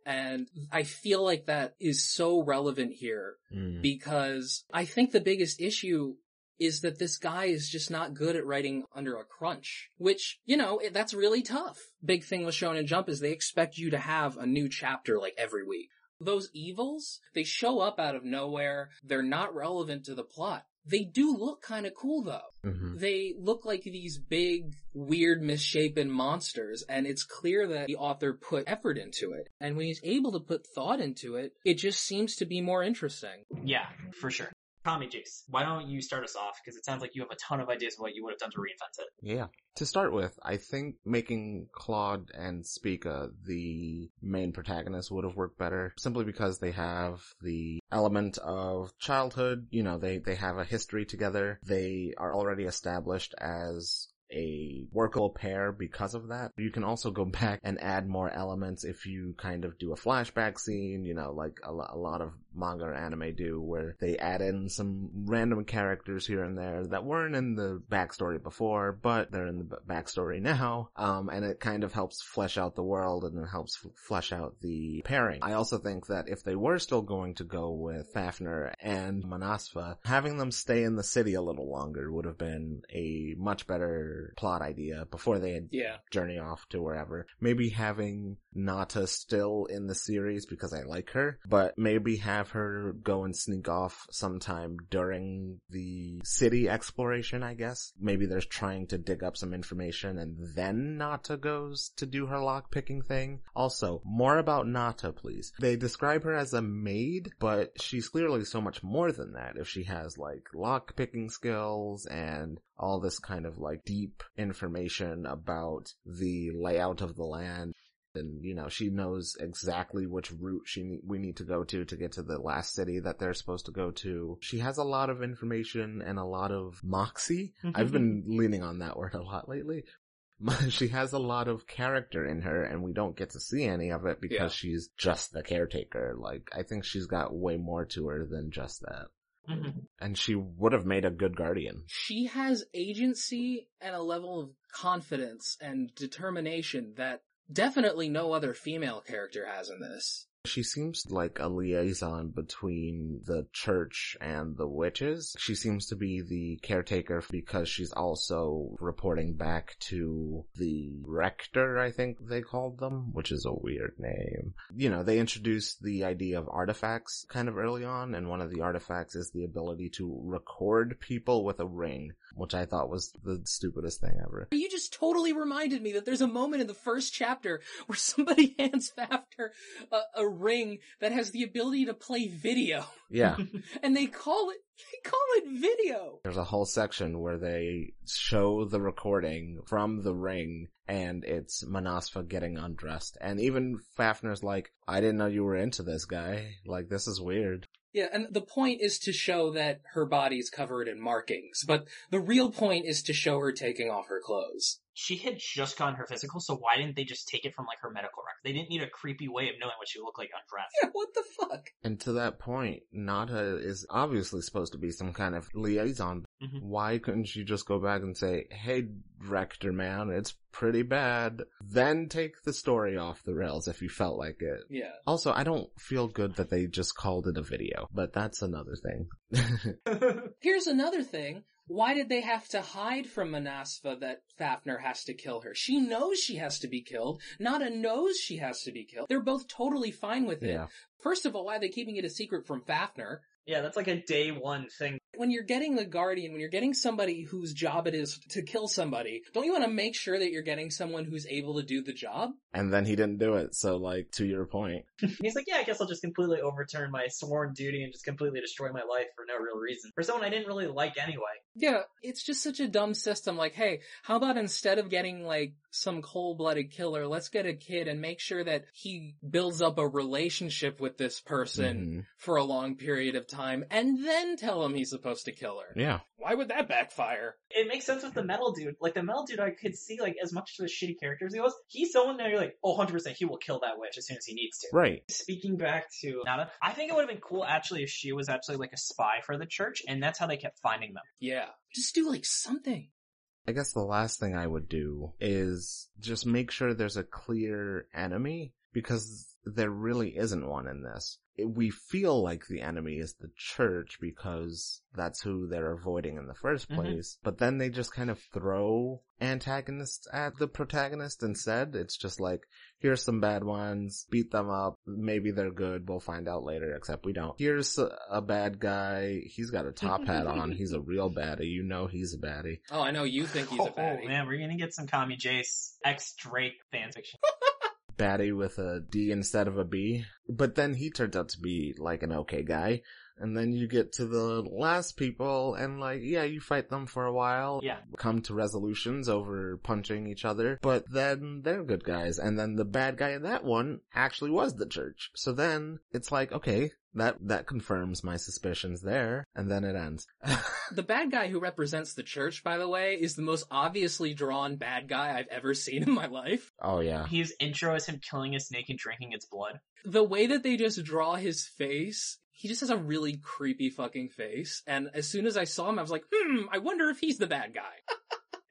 And I feel like that is so relevant here Mm. because I think the biggest issue is that this guy is just not good at writing under a crunch, which, you know, that's really tough. Big thing with Shonen Jump is they expect you to have a new chapter like every week. Those evils, they show up out of nowhere. They're not relevant to the plot. They do look kind of cool though. Mhm. They look like these big, weird, misshapen monsters, and it's clear that the author put effort into it. And when he's able to put thought into it, it just seems to be more interesting. Yeah, for sure. Kami Jace, why don't you start us off? Because it sounds like you have a ton of ideas of what you would have done to reinvent it. Yeah. To start with, I think making Claude and Spica the main protagonists would have worked better simply because they have the element of childhood. You know, they, they have a history together. They are already established as a workable pair because of that. You can also go back and add more elements if you kind of do a flashback scene, you know, like a, a lot of manga or anime do where they add in some random characters here and there that weren't in the backstory before, but they're in the backstory now. Um, and it kind of helps flesh out the world and it helps f- flesh out the pairing. I also think that if they were still going to go with Fafner and Manasfa, having them stay in the city a little longer would have been a much better plot idea before they had Yeah. journey off to wherever. Maybe having Nata still in the series because I like her, but maybe have her go and sneak off sometime during the city exploration, I guess. Maybe they're trying to dig up some information and then Nata goes to do her lockpicking thing. Also, more about Nata, please. They describe her as a maid, but she's clearly so much more than that if she has like lockpicking skills and all this kind of like deep information about the layout of the land. And, you know, she knows exactly which route she we need to go to to get to the last city that they're supposed to go to. She has a lot of information and a lot of moxie. Mm-hmm. I've been leaning on that word a lot lately. She has a lot of character in her and we don't get to see any of it because Yeah. she's just the caretaker. Like, I think she's got way more to her than just that. Mhm. And she would have made a good guardian. She has agency and a level of confidence and determination that definitely no other female character has in this. She seems like a liaison between the church and the witches. She seems to be the caretaker because she's also reporting back to the rector, I think they called them, which is a weird name. You know, they introduced the idea of artifacts kind of early on, and one of the artifacts is the ability to record people with a ring. which I thought was the stupidest thing ever. You just totally reminded me that there's a moment in the first chapter where somebody hands Fafner a, a ring that has the ability to play video, Yeah. and they call it they call it video. There's a whole section where they show the recording from the ring and it's Manasfa getting undressed. And even Fafner's like, I didn't know you were into this guy. Like, this is weird. Yeah, and the point is to show that her body's covered in markings, but the real point is to show her taking off her clothes. She had just gotten her physical, so why didn't they just take it from like her medical record? They didn't need a creepy way of knowing what she looked like undressed. Yeah, what the fuck? And to that point, Nata is obviously supposed to be some kind of liaison. Mhm. Why couldn't she just go back and say, hey, Rector man, it's pretty bad. Then take the story off the rails if you felt like it. Yeah. Also, I don't feel good that they just called it a video, but that's another thing. Here's another thing. Why did they have to hide from Manasfa that Fafner has to kill her? She knows she has to be killed. Nata knows she has to be killed. They're both totally fine with it. yeah. First of all, why are they keeping it a secret from Fafner? yeah, that's like a day one thing. When you're getting the Guardian, when you're getting somebody whose job it is to kill somebody, don't you want to make sure that you're getting someone who's able to do the job? And then he didn't do it, so like, to your point. He's like, yeah, I guess I'll just completely overturn my sworn duty and just completely destroy my life for no real reason. For someone I didn't really like anyway. Yeah, it's just such a dumb system. Like, hey, how about instead of getting like some cold-blooded killer, let's get a kid and make sure that he builds up a relationship with this person Mhm. for a long period of time and then tell him he's supposed to kill her. Yeah. Why would that backfire? It makes sense with the metal dude. Like the metal dude, I could see like as much of a shitty character as he was. He's someone that you're like, oh, 100% he will kill that witch as soon as he needs to. Right. Speaking back to Nata, I think it would have been cool actually if she was actually like a spy for the church, and that's how they kept finding them. Yeah. Just do like something. I guess the last thing I would do is just make sure there's a clear enemy because there really isn't one in this. It- we feel like the enemy is the church because that's who they're avoiding in the 1st Mhm. place, but then they just kind of throw antagonists at the protagonist instead. It's just like, here's some bad ones, beat them up, maybe they're good, we'll find out later, except we don't. Here's a, a bad guy, he's got a top hat on, he's a real baddie, you know he's a baddie. Oh, I know you think he's oh, a baddie. Oh man, we're gonna get some Kami Jace ex Drake fanfiction. baddie with a D instead of a B. But then he turns out to be like an okay guy. And then you get to the last people and like, yeah, you fight them for a while. Yeah. Come to resolutions over punching each other. But then they're good guys. And then the bad guy in that one actually was the church. So then it's like, okay, that, that confirms my suspicions there. And then it ends. The bad guy who represents the church, by the way, is the most obviously drawn bad guy I've ever seen in my life. oh yeah. His intro is him killing a snake and drinking its blood. The way that they just draw his face, he just has a really creepy fucking face. And as soon as I saw him, I was like, hmm, I wonder if he's the bad guy.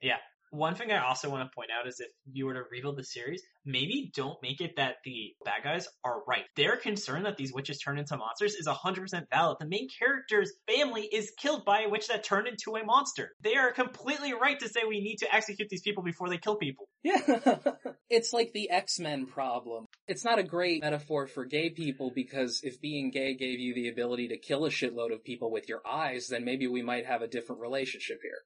One thing I also want to point out is if you were to rebuild the series, maybe don't make it that the bad guys are right. Their concern that these witches turn into monsters is 100% valid. The main character's family is killed by a witch that turned into a monster. They are completely right to say we need to execute these people before they kill people. Yeah. it's like the X-Men problem. It's not a great metaphor for gay people because if being gay gave you the ability to kill a shitload of people with your eyes, then maybe we might have a different relationship here.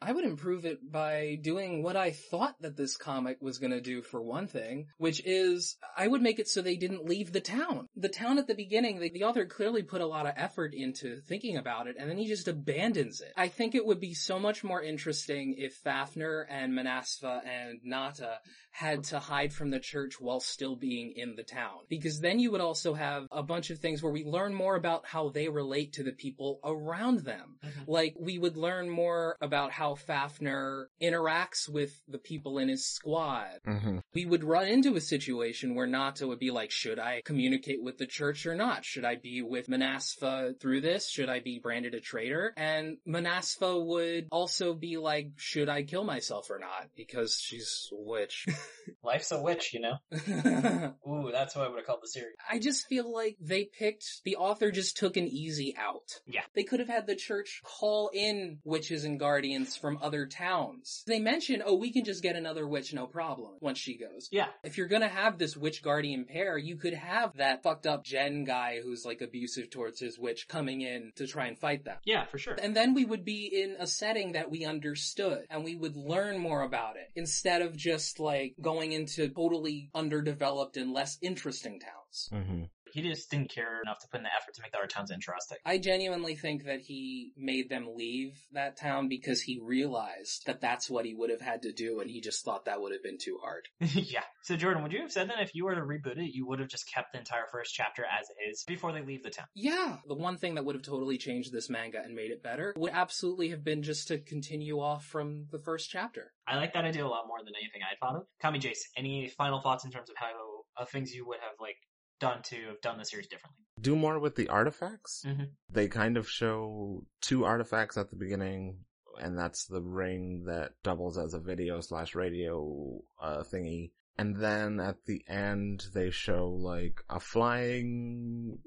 I would improve it by doing what I thought that this comic was gonna do for one thing, which is I would make it so they didn't leave the town. The town at the beginning, the, the author clearly put a lot of effort into thinking about it, and then he just abandons it. I think it would be so much more interesting if Fafner and Manasfa and Nata had to hide from the church while still being in the town. Because then you would also have a bunch of things where we learn more about how they relate to the people around them. Mm-hmm. Like, we would learn more about how Fafner interacts with the people in his squad. hmm We would run into a situation where Nata would be like, should I communicate with the church or not? Should I be with Manasfa through this? Should I be branded a traitor? And Manasfa would also be like, should I kill myself or not? Because she's a witch. Life's a witch, you know? Ooh, that's what I would have called the series. I just feel like they picked, the author just took an easy out. Yeah. They could have had the church call in witches and guardians from other towns. They mention, oh, we can just get another witch, no problem, once she goes. Yeah. If you're gonna have this witch guardian pair, you could have that fucked up Gen guy who's like abusive towards his witch coming in to try and fight them. Yeah, for sure. And then we would be in a setting that we understood and we would learn more about it instead of just like going into totally underdeveloped and less interesting towns. hmm He just didn't care enough to put in the effort to make the other towns interesting. I genuinely think that he made them leave that town because he realized that that's what he would have had to do and he just thought that would have been too hard. yeah. So Jordan, would you have said then if you were to reboot it, you would have just kept the entire first chapter as is before they leave the town? Yeah, the one thing that would have totally changed this manga and made it better would absolutely have been just to continue off from the first chapter. I like that idea a lot more than anything I'd thought of. Kami Jace, any final thoughts in terms of how of things you would have like done to have done the series differently? Do more with the artifacts. Mhm. They kind of show two artifacts at the beginning, and that's the ring that doubles as a video slash radio uh, thingy. And then at the end, they show like a flying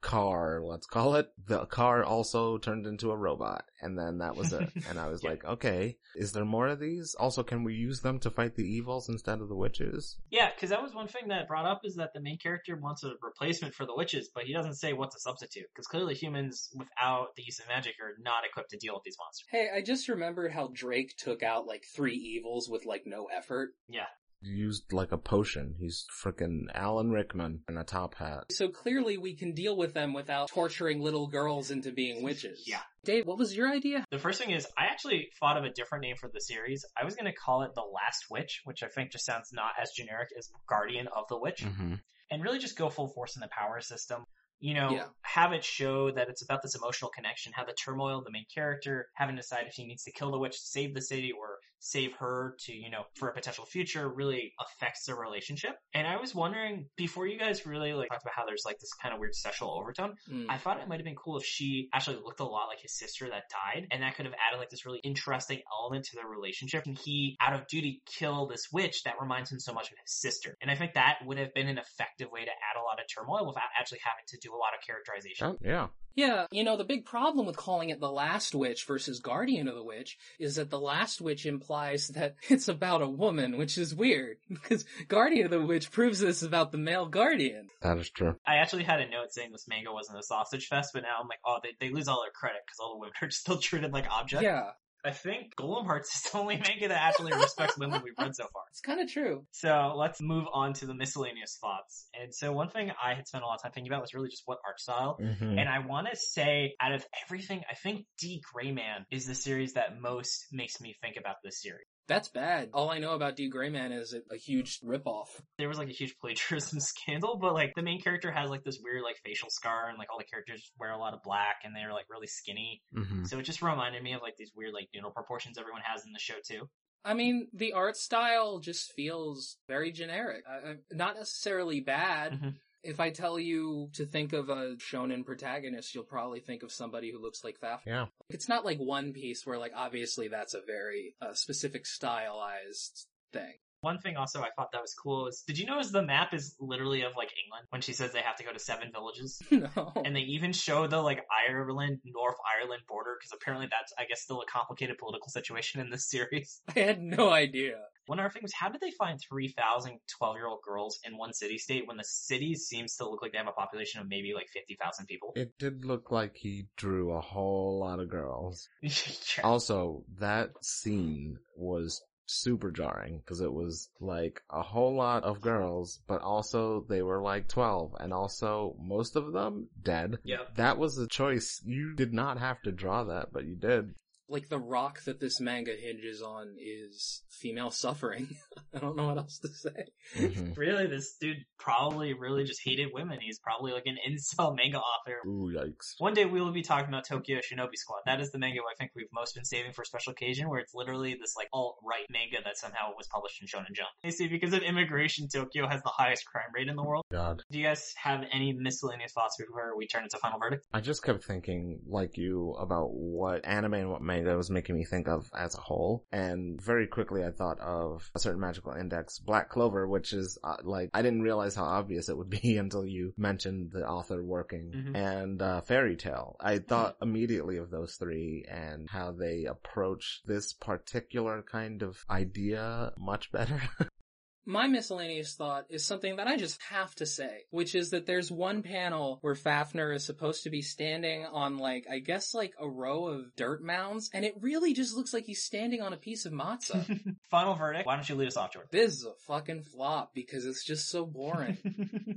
car, let's call it. The car also turned into a robot, and then that was it. and I was Yeah. like, okay, is there more of these? Also, can we use them to fight the evils instead of the witches? Yeah, because that was one thing that brought up is that the main character wants a replacement for the witches, but he doesn't say what's a substitute. Because clearly humans without the use of magic are not equipped to deal with these monsters. Hey, I just remembered how Drake took out like three evils with like no effort. Yeah. Used like a potion. He's frickin' Alan Rickman in a top hat. So clearly we can deal with them without torturing little girls into being witches. Yeah. Dave, what was your idea? The first thing is, I actually thought of a different name for the series. I was going to call it The Last Witch, which I think just sounds not as generic as Guardian of the Witch. Mm-hmm. and really just go full force in the power system. You know, Yeah. have it show that it's about this emotional connection, have the turmoil, of the main character having to decide if he needs to kill the witch to save the city or save her to, you know, for a potential future really affects their relationship. And I was wondering, before you guys really like talked about how there's like this kind of weird sexual overtone, Mm. I thought it might have been cool if she actually looked a lot like his sister that died, and that could have added like this really interesting element to their relationship. And he, out of duty, kill this witch that reminds him so much of his sister. And I think that would have been an effective way to add a lot of turmoil without actually having to do a lot of characterization. Oh, yeah. Yeah, you know, the big problem with calling it the last witch versus guardian of the witch is that the last witch implies that it's about a woman, which is weird, because guardian of the witch proves this about the male guardian. That is true. I actually had a note saying this manga wasn't a sausage fest, but now I'm like, oh, they, they lose all their credit because all the women are still treated like objects. Yeah, I think Golem Hearts is the only manga that actually respects women we've read so far. it's kind of true. So let's move on to the miscellaneous thoughts. And so one thing I had spent a lot of time thinking about was really just what art style. Mm-hmm. And I want to say, out of everything, I think D. Gray Man is the series that most makes me think about this series. That's bad. All I know about D. Gray-man is a, a huge ripoff. There was like a huge plagiarism scandal, but like the main character has like this weird like facial scar, and like all the characters wear a lot of black, and they're like really skinny. Mm-hmm. So it just reminded me of like these weird like noodle proportions everyone has in the show too. I mean, the art style just feels very generic. I, I, not necessarily bad. Mhm. If I tell you to think of a shonen protagonist, you'll probably think of somebody who looks like Faf. Yeah. It's not like One Piece where like obviously that's a very uh, specific stylized thing. One thing also I thought that was cool is, did you notice the map is literally of like England when she says they have to go to seven villages? no. And they even show the like Ireland, North Ireland border because apparently that's, I guess, still a complicated political situation in this series. I had no idea. One other thing was, how did they find 3,000 12 year old girls in one city state when the city seems to look like they have a population of maybe like 50,000 people? It did look like he drew a whole lot of girls. Yeah. Also, that scene was super jarring because it was like a whole lot of girls, but also they were like 12 and also most of them dead. Yep. That was a choice. You did not have to draw that, but you did. Like the rock that this manga hinges on is female suffering. I don't know what else to say. Mhm. Really, this dude probably really just hated women. He's probably like an incel manga author. Ooh, yikes. One day we will be talking about Tokyo Shinobi Squad. That is the manga I think we've most been saving for a special occasion, where it's literally this like alt-right manga that somehow was published in Shonen Jump. You see, because of immigration, Tokyo has the highest crime rate in the world. God. Do you guys have any miscellaneous thoughts before we turn into final verdict? I just kept thinking, like you, about what anime and what manga manga was making me think of as a whole. And very quickly I thought of a certain magical index, Black Clover, which is uh, like, I didn't realize how obvious it would be until you mentioned the author working Mhm. and uh, Fairy Tail. I thought immediately of those three and how they approach this particular kind of idea much better. My miscellaneous thought is something that I just have to say, which is that there's one panel where Fafner is supposed to be standing on like, I guess like a row of dirt mounds, and it really just looks like he's standing on a piece of matzah. Final verdict. Why don't you lead us off, Jordan? this is a fucking flop because it's just so boring.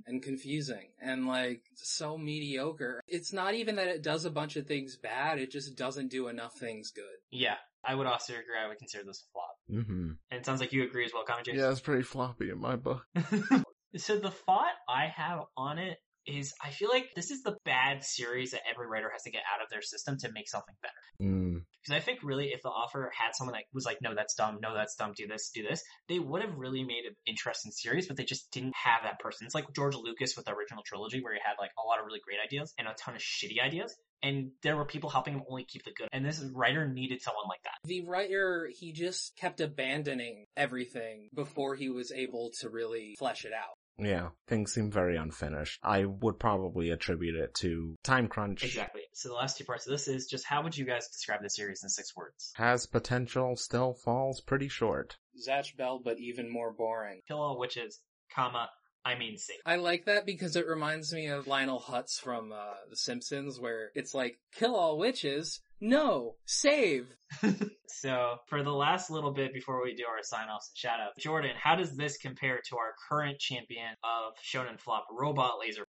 and confusing and like so mediocre. It's not even that it does a bunch of things bad, it just doesn't do enough things good. yeah, I would also agree. I would consider this a flop. hmm And it sounds like you agree as well, Kami Jace. Yeah, it's pretty floppy in my book. so the thought I have on it is I feel like this is the bad series that every writer has to get out of their system to make something better. Mm. Because I think really if the author had someone that was like, no, that's dumb, no, that's dumb, do this, do this, they would have really made an interesting series, but they just didn't have that person. It's like George Lucas with the original trilogy where he had like a lot of really great ideas and a ton of shitty ideas. And there were people helping him only keep the good. And this writer needed someone like that. The writer, he just kept abandoning everything before he was able to really flesh it out. Yeah, things seem very unfinished. I would probably attribute it to time crunch. Exactly. So the last two parts of this is just how would you guys describe the series in six words? Has potential, still falls pretty short. Zatch Bell, but even more boring. Kill all witches, comma, I mean safe. I like that because it reminds me of Lionel Hutz from uh, The Simpsons, where it's like, kill all witches, no, save. So for the last little bit before we do our sign offs and shout outs, Jordan, how does this compare to our current champion of Shonen Flop, Robot Laser?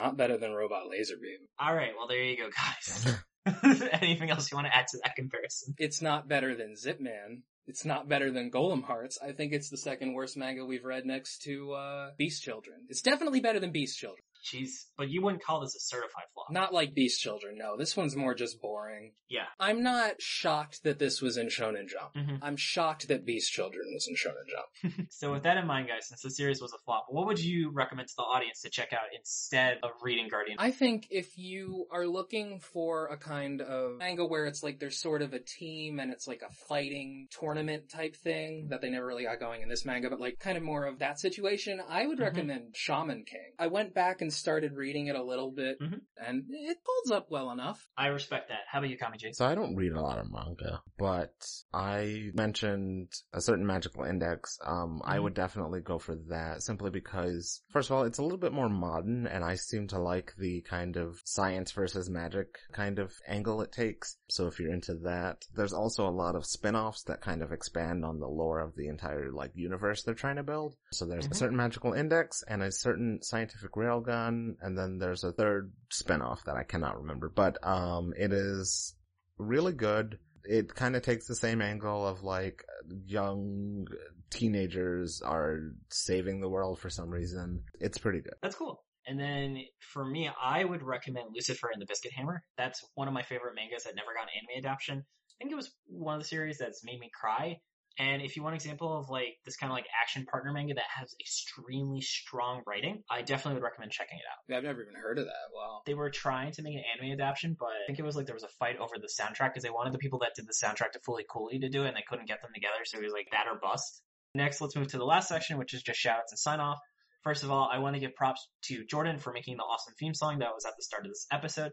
Not better than Robot Laser Beam. All right, well there you go, guys. Anything else you want to add to that comparison? It's not better than Zip Man. It's not better than Golem Hearts. I think it's the second worst manga we've read next to uh, Beast Children. It's definitely better than Beast Children. Jeez, but you wouldn't call this a certified flop. Not like Beast Children, no. This one's more just boring. Yeah. I'm not shocked that this was in Shonen Jump. Mhm. I'm shocked that Beast Children was in Shonen Jump. So with that in mind, guys, since the series was a flop, what would you recommend to the audience to check out instead of reading Guardian? I think if you are looking for a kind of manga where it's like there's sort of a team and it's like a fighting tournament type thing that they never really got going in this manga, but like kind of more of that situation, I would Mhm. recommend Shaman King. I went back and started reading it a little bit Mhm. and it holds up well enough. I respect that. How about you, Kami Jace? So I don't read a lot of manga, but I mentioned a certain magical index. Um, I Mhm. would definitely go for that simply because, first of all, it's a little bit more modern and I seem to like the kind of science versus magic kind of angle it takes. So if you're into that, there's also a lot of spin-offs that kind of expand on the lore of the entire like universe they're trying to build. So there's Mhm. a certain magical index and a certain scientific railgun and then there's a third spin-off that I cannot remember, but um it is really good. It kind of takes the same angle of like young teenagers are saving the world for some reason. It's pretty good. That's cool. And then for me, I would recommend Lucifer and the Biscuit Hammer. That's one of my favorite mangas that never got an anime adaptation. I think it was one of the series that's made me cry. And if you want an example of like this kind of like action partner manga that has extremely strong writing, I definitely would recommend checking it out. I've never even heard of that. Wow. They were trying to make an anime adaptation, but I think it was like there was a fight over the soundtrack because they wanted the people that did the soundtrack to Fooly Cooly to do it and they couldn't get them together. So it was like that or bust. Next, let's move to the last section, which is just shoutouts and sign off. First of all, I want to give props to Jordan for making the awesome theme song that was at the start of this episode.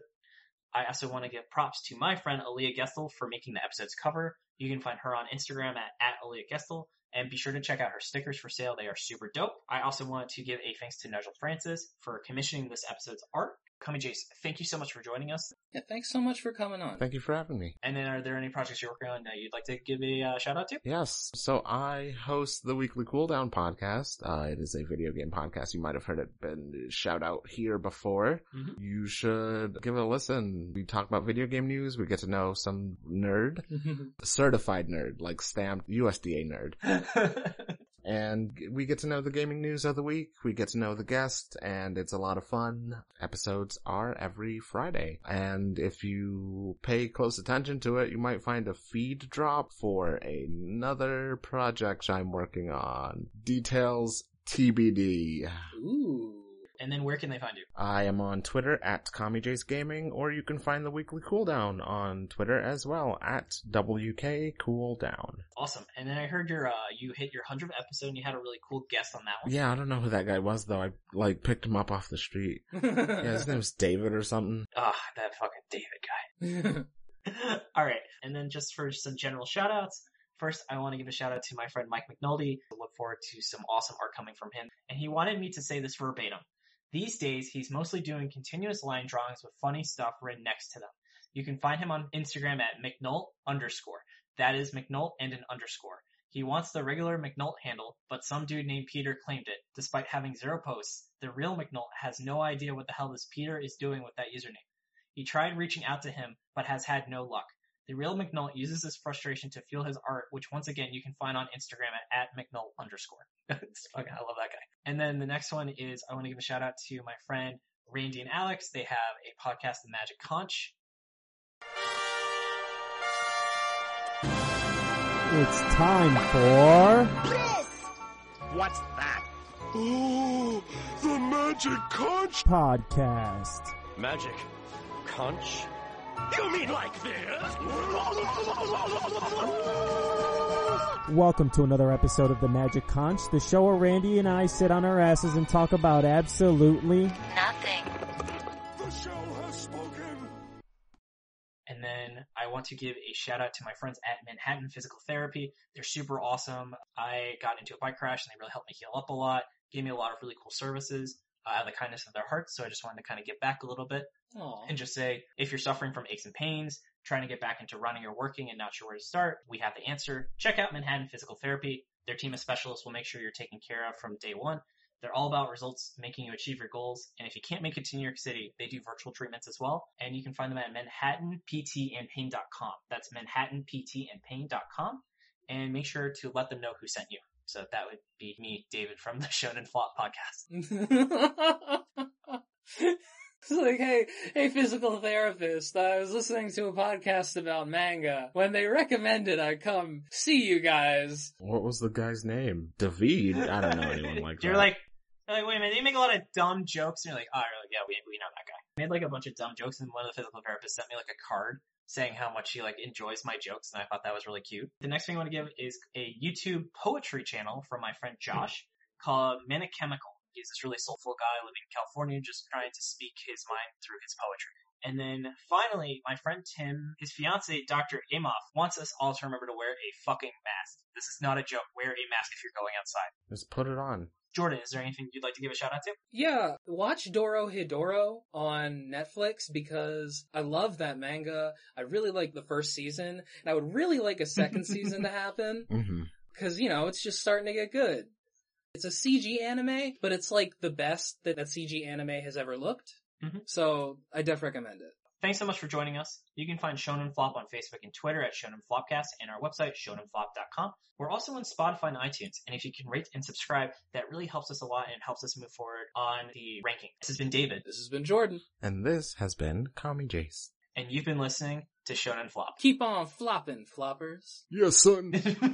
I also want to give props to my friend Aaliyah Gestel for making the episode's cover. You can find her on Instagram at, at Aaliyah Gestel, and be sure to check out her stickers for sale. They are super dope. I also want to give a thanks to Nigel Francis for commissioning this episode's art. Kami Jace, thank you so much for joining us. Yeah, thanks so much for coming on. Thank you for having me. And then are there any projects you're working on that you'd like to give a uh, shout out to? Yes. So I host the Weekly Cooldown podcast. Uh, it is a video game podcast. You might have heard it been shout out here before. Mhm. You should give it a listen. We talk about video game news. We get to know some nerd, certified nerd, like stamped USDA nerd. And we get to know the gaming news of the week. We get to know the guest and it's a lot of fun. Episodes are every Friday. And if you pay close attention to it, you might find a feed drop for another project I'm working on. Details TBD. Ooh. And then where can they find you? I am on Twitter at CommieJace Gaming, or you can find the weekly cooldown on Twitter as well at WK Cooldown. Awesome. And then I heard your uh you hit your hundredth episode and you had a really cool guest on that one. Yeah, I don't know who that guy was though. I like picked him up off the street. Yeah, his name's David or something. Ah, that fucking David guy. All right. And then just for some general shout outs. First, I want to give a shout out to my friend Mike McNulty. I look forward to some awesome art coming from him. And he wanted me to say this verbatim. These days, he's mostly doing continuous line drawings with funny stuff written next to them. You can find him on Instagram at McNult underscore. That is McNult and an underscore. He wants the regular McNult handle, but some dude named Peter claimed it. Despite having zero posts, the real McNult has no idea what the hell this Peter is doing with that username. He tried reaching out to him, but has had no luck. The real McNult uses this frustration to fuel his art, which once again you can find on Instagram at, at McNult underscore. I love that guy. And then the next one is I want to give a shout out to my friend Randy and Alex. They have a podcast, The Magic Conch. It's time for What's that? Oh, the magic conch. podcast. Magic conch? You mean like this? Welcome to another episode of the Magic Conch, the show where Randy and I sit on our asses and talk about absolutely Nothing. the show has spoken. And then I want to give a shout out to my friends at Manhattan Physical Therapy. They're super awesome. I got into a bike crash and they really helped me heal up a lot, gave me a lot of really cool services uh, out of the kindness of their hearts. So I just wanted to kind of give back a little bit Aw. and just say, if you're suffering from aches and pains, trying to get back into running or working and not sure where to start, we have the answer. Check out Manhattan Physical Therapy. Their team of specialists will make sure you're taken care of from day one. They're all about results, making you achieve your goals. And if you can't make it to New York City, they do virtual treatments as well. And you can find them at manhattanptandpain.com. That's manhattanptandpain.com. And make sure to let them know who sent you. So that would be me, David, from the Shonen Flop podcast. It's like, hey, hey, physical therapist. I was listening to a podcast about manga. When they recommended I come see you guys. What was the guy's name? David? I don't know anyone like You're that. like, you're like, wait a minute, they make a lot of dumb jokes, and you're like, oh, you're like, yeah, we, we know that guy. I made like a bunch of dumb jokes, and one of the physical therapists sent me like a card saying how much he like enjoys my jokes, and I thought that was really cute. The next thing I want to give is a YouTube poetry channel from my friend Josh hmm. called Manic Chemical. He's this really soulful guy living in California, just trying to speak his mind through his poetry. And then finally, my friend Tim, his fiance, Dr. Amoff, wants us all to remember to wear a fucking mask. This is not a joke. Wear a mask if you're going outside. Just put it on. Jordan, is there anything you'd like to give a shout out to? Yeah, watch Dorohedoro on Netflix because I love that manga. I really like the first season, and I would really like a second season to happen hmm because, you know, it's just starting to get good. It's a CG anime, but it's like the best that that CG anime has ever looked. Mhm. So I def recommend it. Thanks so much for joining us. You can find Shonen Flop on Facebook and Twitter at Shonen Flopcast and our website, shonenflop.com. We're also on Spotify and iTunes, and if you can rate and subscribe, that really helps us a lot and helps us move forward on the ranking. This has been David, This has been Jordan. And this has been Kami Jace. and you've been listening to Shonen Flop. Keep on flopping, floppers. Yes, son.